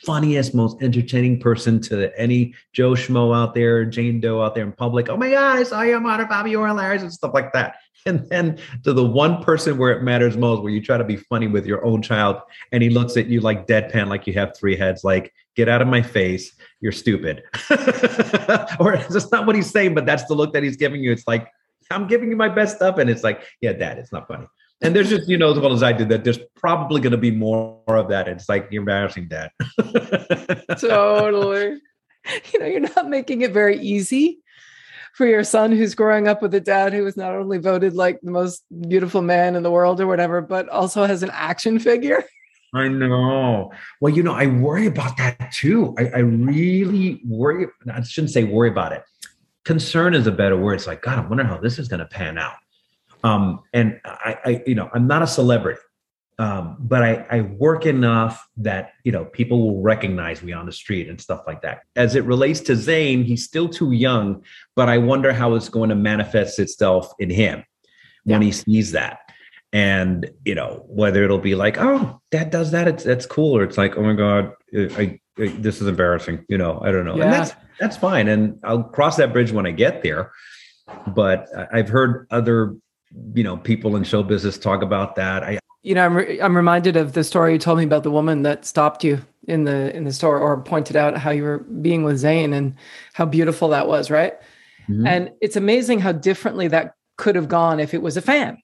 funniest, most entertaining person to any Joe Schmo out there, Jane Doe out there in public. Oh my God, I saw you on Modern Family, you're hilarious and stuff like that. And then to the one person where it matters most, where you try to be funny with your own child, and he looks at you like deadpan, like you have three heads, like, get out of my face, you're stupid. or that's not what he's saying, but that's the look that he's giving you. It's like, I'm giving you my best stuff. And it's like, yeah, dad, it's not funny. And there's just, you know, as well as I did that, there's probably going to be more of that. It's like, you're embarrassing dad. totally. You know, you're not making it very easy for your son who's growing up with a dad who was not only voted like the most beautiful man in the world or whatever, but also has an action figure. I know. Well, you know, I worry about that too. I, I really worry. I shouldn't say worry about it. Concern is a better word. It's like, God, I wonder how this is going to pan out. Um, and I, I, you know, I'm not a celebrity, um, but I, I work enough that you know people will recognize me on the street and stuff like that. As it relates to Zane, he's still too young, but I wonder how it's going to manifest itself in him when he sees that. And you know whether it'll be like oh dad does that. It's that's cool or it's like oh my god I, I, this is embarrassing you know i don't know. Yeah. and that's that's fine. And i'll cross that bridge when i get there. But i've heard other you know people in show business talk about that i you know i'm, re- I'm reminded of the story you told me about the woman that stopped you in the in the store or pointed out how you were being with zane and how beautiful that was right mm-hmm. and it's amazing how differently that could have gone if it was a fan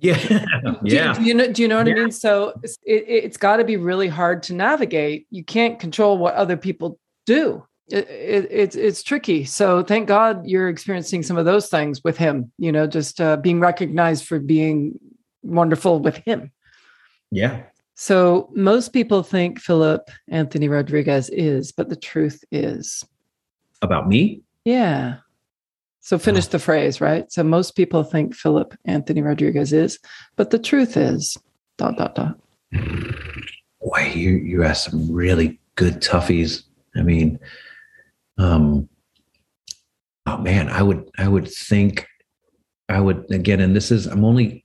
yeah. yeah. Do, do, you know, do you know what yeah. I mean? So it, has got to be really hard to navigate. You can't control what other people do. It, it, it's it's tricky. So thank God you're experiencing some of those things with him. You know, just uh, being recognized for being wonderful with him. Yeah. So most people think Philip Anthony Rodriguez is, but the truth is about me. Yeah. So finish the phrase, right? So most people think Philip Anthony Rodriguez is, but the truth is dot dot dot. Boy, you you asked some really good toughies. I mean, um, oh man, I would I would think I would again, and this is I'm only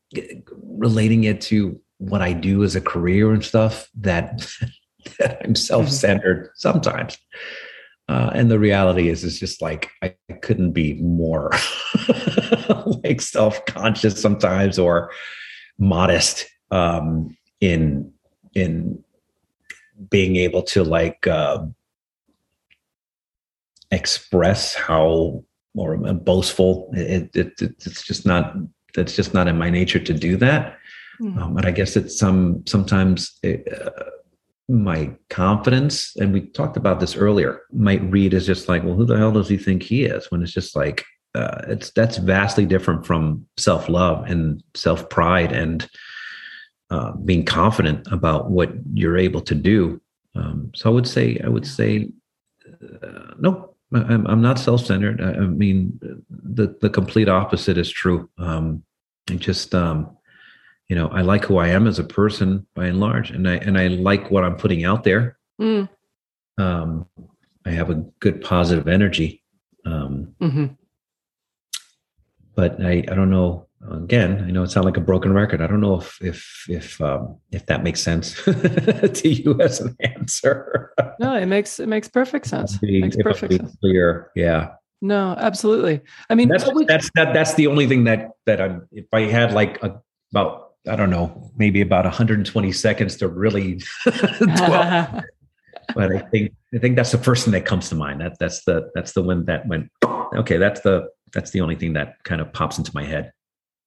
relating it to what I do as a career and stuff that, that I'm self-centered sometimes. Uh, and the reality is, it's just like I couldn't be more like self-conscious sometimes or modest um, in in being able to like uh, express how or boastful it, it, it, it's just not that's just not in my nature to do that mm. um, but i guess it's some sometimes it, uh, my confidence, and we talked about this earlier, might read as just like, well, who the hell does he think he is? When it's just like, uh, it's that's vastly different from self love and self pride and uh, being confident about what you're able to do. Um, so I would say, I would say, uh, no, I'm, I'm not self centered. I, I, mean, the the complete opposite is true. Um, I just um, you know, I like who I am as a person by and large, and I and I like what I'm putting out there. Mm. Um, I have a good positive energy. Um, mm-hmm. But I, I don't know. Again, I know it sounds like a broken record. I don't know if if if um, if that makes sense to you as an answer. no, it makes it makes perfect sense. Be, makes perfect sense. Clear, yeah. No, absolutely. I mean, that's that's that, that's the only thing that that I'm. If I had like a, about I don't know, maybe about 120 seconds to really but I think I think that's the first thing that comes to mind. That that's the that's the one that went okay. That's the that's the only thing that kind of pops into my head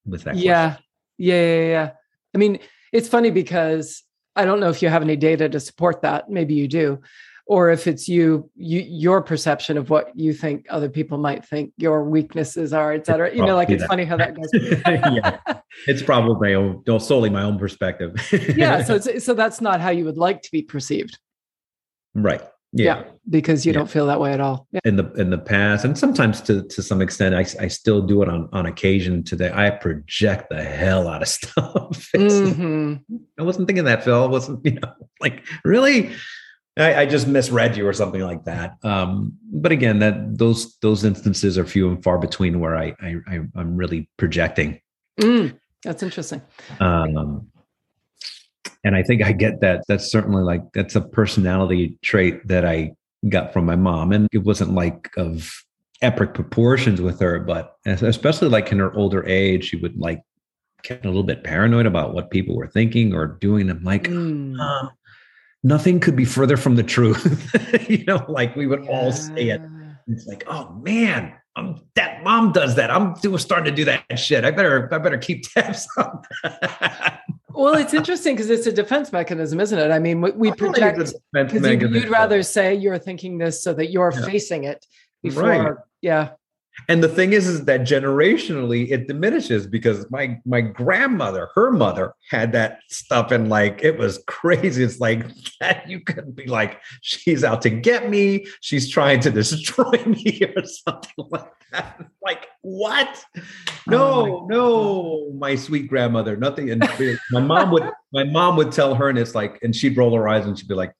with that. Yeah, yeah, yeah, yeah. I mean, it's funny because I don't know if you have any data to support that. Maybe you do, or if it's you, you your perception of what you think other people might think your weaknesses are, et cetera. You know, like it's that. funny how that goes. yeah, it's probably my own, solely my own perspective. yeah, so so that's not how you would like to be perceived, right? Yeah, yeah because you yeah. don't feel that way at all. Yeah. In the in the past, and sometimes to to some extent, I I still do it on on occasion. Today, I project the hell out of stuff. Mm-hmm. I wasn't thinking that, Phil. I wasn't you know like really I, I, just misread you or something like that. Um, but again, that those those instances are few and far between where I, I, I am really projecting. Mm, that's interesting. Um, and I think I get that. That's certainly like that's a personality trait that I got from my mom, and it wasn't like of epic proportions with her, but especially like in her older age, she would like get a little bit paranoid about what people were thinking or doing. I'm like, mm. uh, nothing could be further from the truth. you know, like we would yeah. all say it. It's like, oh man, I'm, that mom does that. I'm starting to do that shit. I better, I better keep tabs on that. well, it's interesting because it's a defense mechanism, isn't it? I mean, we, we project because you, would rather say you're thinking this so that you're yeah. facing it before. Right. Yeah and the thing is is that generationally it diminishes because my my grandmother her mother had that stuff and like it was crazy. It's like that you could be like she's out to get me. She's trying to destroy me or something like that. Like what? Oh no oh my no my sweet grandmother nothing. And my mom would my mom would tell her and it's like and she'd roll her eyes and she'd be like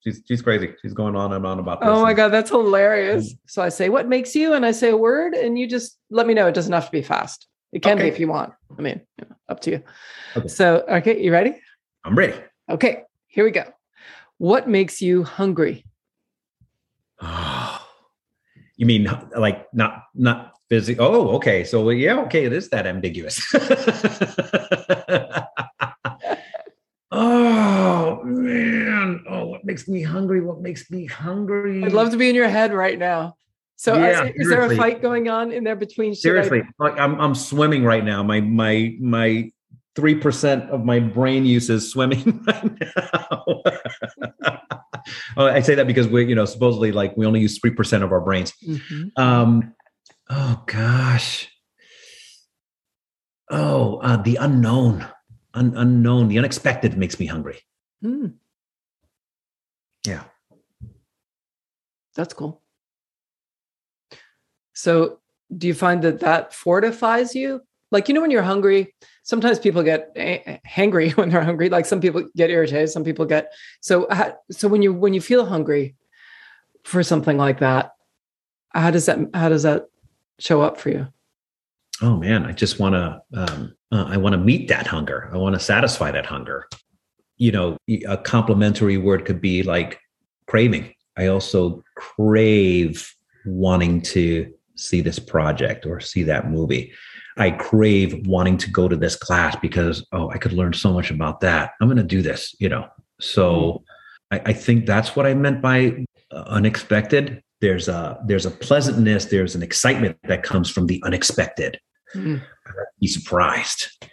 She's she's crazy. She's going on and on about this. Oh my god, that's hilarious. So I say, "What makes you?" and I say a word, and you just let me know. It doesn't have to be fast. It can okay. be if you want. I mean, you know, up to you. Okay. So, okay, you ready? I'm ready. Okay, here we go. What makes you hungry? Oh, you mean like not not physical? Oh, okay. So yeah, okay, it is that ambiguous. Oh man! What makes me hungry? What makes me hungry? I'd love to be in your head right now. So, yeah, is, is there a fight going on in there between? Seriously, I... like I'm I'm swimming right now. My my my three percent of my brain use is swimming right now. oh, I say that because we, you know, supposedly like we only use three percent of our brains. Mm-hmm. Um, oh gosh. Oh, uh, the unknown un- unknown, the unexpected makes me hungry. Mm. Yeah. That's cool. So, do you find that that fortifies you? Like, you know, when you're hungry, sometimes people get hangry when they're hungry. Like some people get irritated, some people get so. So when you when you feel hungry for something like that, how does that how does that show up for you? oh man, I just want to, um, uh, I want to meet that hunger. I want to satisfy that hunger. You know, a complementary word could be like craving. I also crave wanting to see this project or see that movie. I crave wanting to go to this class because, oh, I could learn so much about that. I'm going to do this, you know. So mm-hmm. I, I think that's what I meant by uh, unexpected there's a there's a pleasantness there's an excitement that comes from the unexpected mm. be surprised.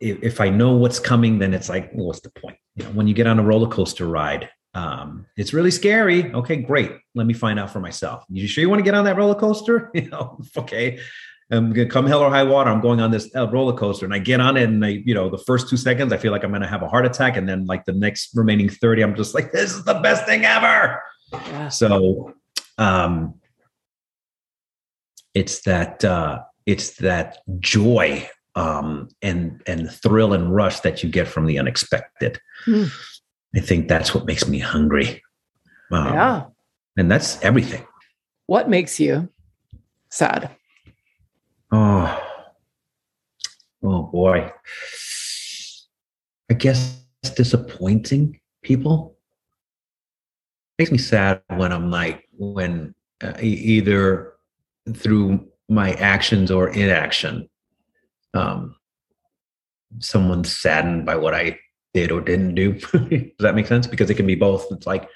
If, if, I know what's coming, then it's like, well, what's the point? You know, when you get on a roller coaster ride, um, it's really scary. Okay, great. Let me find out for myself. You sure you want to get on that roller coaster? You know, okay. I'm gonna come hell or high water. I'm going on this uh, roller coaster, and I get on it, and I, you know, the first two seconds, I feel like I'm gonna have a heart attack, and then like the next remaining thirty, I'm just like, this is the best thing ever. Yeah. So, um, it's that uh, it's that joy um, and and thrill and rush that you get from the unexpected. Hmm. I think that's what makes me hungry. Um, yeah, and that's everything. What makes you sad? Oh, oh boy. I guess disappointing people. makes me sad when I'm like when uh, either through my actions or inaction. Um, someone's saddened by what I did or didn't do. Does that make sense? Because it can be both. It's like,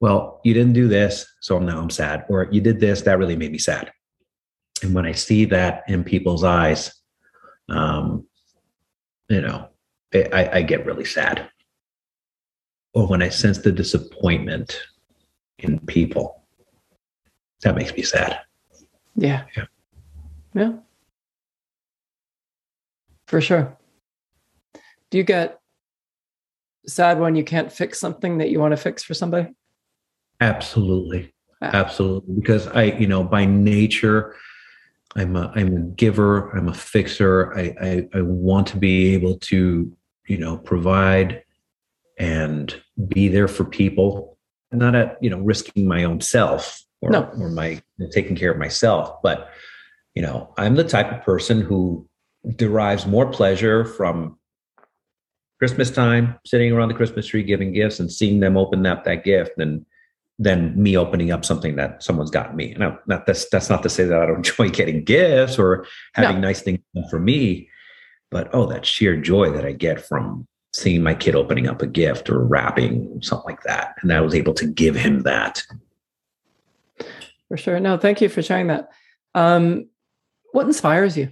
well, you didn't do this, so now I'm sad. Or you did this, that really made me sad. And when I see that in people's eyes, um, you know, I, I get really sad. Or when I sense the disappointment in people, that makes me sad. Yeah. Yeah. Yeah. For sure. Do you get sad when you can't fix something that you want to fix for somebody? Absolutely. Absolutely. Because I, you know, by nature, I'm a I'm a giver, I'm a fixer. I, I I want to be able to, you know, provide and be there for people, not at, you know, risking my own self or, no. or my taking care of myself, but you know i'm the type of person who derives more pleasure from Christmas time, sitting around the Christmas tree giving gifts and seeing them open up that gift and than me opening up something that someone's gotten me. Now, not that's that's not to say that I don't enjoy getting gifts or having no. nice things done for me, but oh, that sheer joy that I get from seeing my kid opening up a gift or wrapping something like that, and I was able to give him that. For sure. No, thank you for sharing that. Um, what inspires you?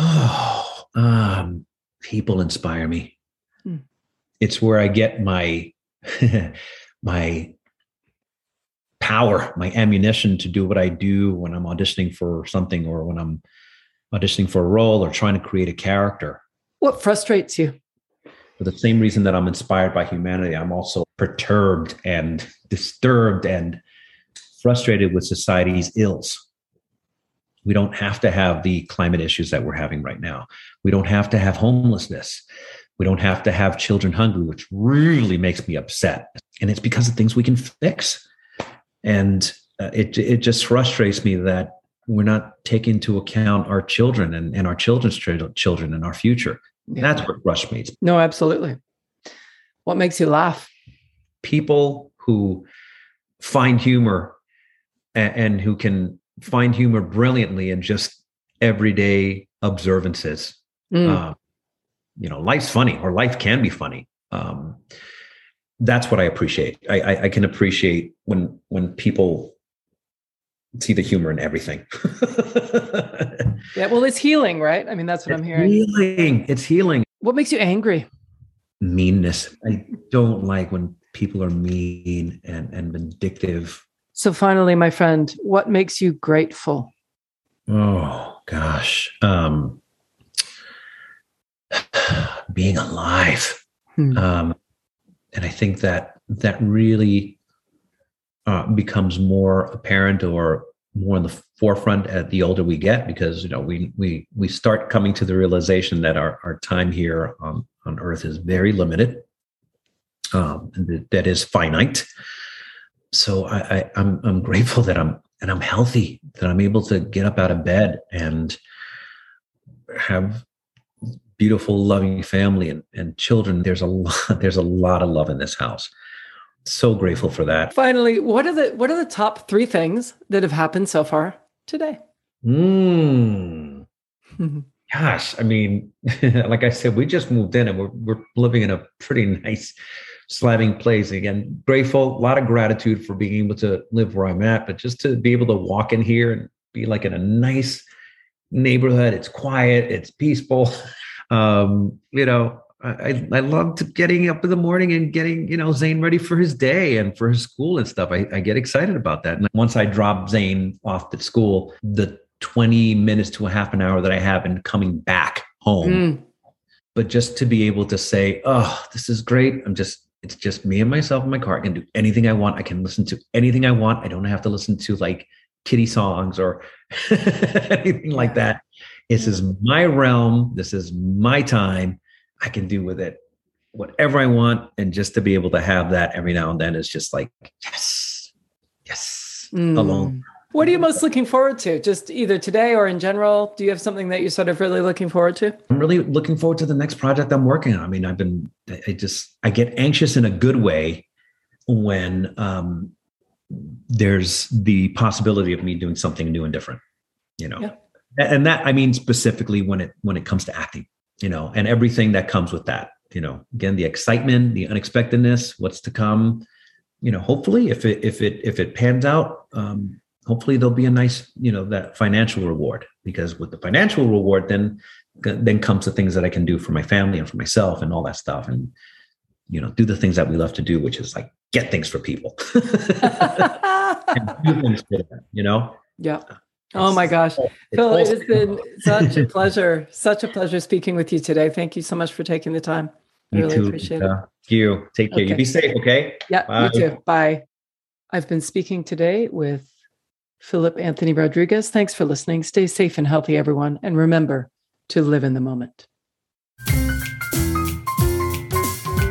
Oh, um, people inspire me. Hmm. It's where I get my my power, my ammunition to do what I do when I'm auditioning for something or when I'm auditioning for a role or trying to create a character. What frustrates you? For the same reason that I'm inspired by humanity, I'm also perturbed and disturbed and frustrated with society's ills. We don't have to have the climate issues that we're having right now. We don't have to have homelessness. We don't have to have children hungry, which really makes me upset. And it's because of things we can fix. And uh, it, it just frustrates me that we're not taking into account our children and, and our children's children and our future. Yeah. That's what frustrates me. No, absolutely. What makes you laugh? People who find humor and, and who can find humor brilliantly in just everyday observances. Mm. Uh, you know, life's funny, or life can be funny. Um, that's what I appreciate. I, I, I, can appreciate when when people see the humor in everything. yeah, well, it's healing, right? I mean, that's what it's I'm hearing. Healing. It's healing. What makes you angry? Meanness. I don't like when people are mean and and vindictive so, finally, my friend, what makes you grateful? Oh, gosh. Um, being alive. Hmm. Um, and I think that that really uh, becomes more apparent or more in the forefront at the older we get because you know we we we start coming to the realization that our, our time here on, on earth is very limited um, that is finite so I, I I'm I'm grateful that I'm and I'm healthy, that I'm able to get up out of bed and have beautiful, loving family and, and children. There's a lot, there's a lot of love in this house. So grateful for that. Finally, what are the what are the top three things that have happened so far today? Mm. Gosh, I mean, like I said, we just moved in and we're we're living in a pretty nice slamming plays. Again, grateful, a lot of gratitude for being able to live where I'm at, but just to be able to walk in here and be like in a nice neighborhood. It's quiet, it's peaceful. Um, you know, I, I loved getting up in the morning and getting, you know, Zane ready for his day and for his school and stuff. I, I get excited about that. And once I drop Zane off at school, the 20 minutes to a half an hour that I have in coming back home. Mm. But just to be able to say, oh, this is great. I'm just it's just me and myself in my car. I can do anything I want. I can listen to anything I want. I don't have to listen to like kiddie songs or anything like that. This is my realm. This is my time. I can do with it whatever I want. And just to be able to have that every now and then is just like, yes, yes, mm. alone. What are you most looking forward to? Just either today or in general? Do you have something that you're sort of really looking forward to? I'm really looking forward to the next project I'm working on. I mean, I've been, I just, I get anxious in a good way when um, there's the possibility of me doing something new and different, you know? Yeah. And that, I mean, specifically when it, when it comes to acting, you know, and everything that comes with that, you know, again, the excitement, the unexpectedness, what's to come, you know, hopefully if it, if it, if it pans out, um, hopefully there'll be a nice you know that financial reward because with the financial reward then then comes the things that i can do for my family and for myself and all that stuff and you know do the things that we love to do which is like get things for people things for them you know yeah Oh my gosh. Phil, it has been such a pleasure, such a pleasure speaking with you today. Thank you so much for taking the time. I really too, appreciate uh, it. You take care. Okay. You be safe, okay? Yeah, Bye. you too. Bye. I've been speaking today with Philip Anthony Rodriguez. Thanks for listening. Stay safe and healthy, everyone. And remember to live in the moment.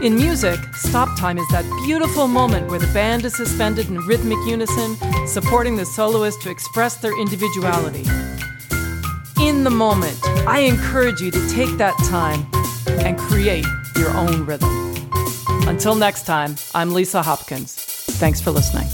In music, stop time is that beautiful moment where the band is suspended in rhythmic unison, supporting the soloist to express their individuality. In the moment, I encourage you to take that time and create your own rhythm. Until next time, I'm Lisa Hopkins. Thanks for listening.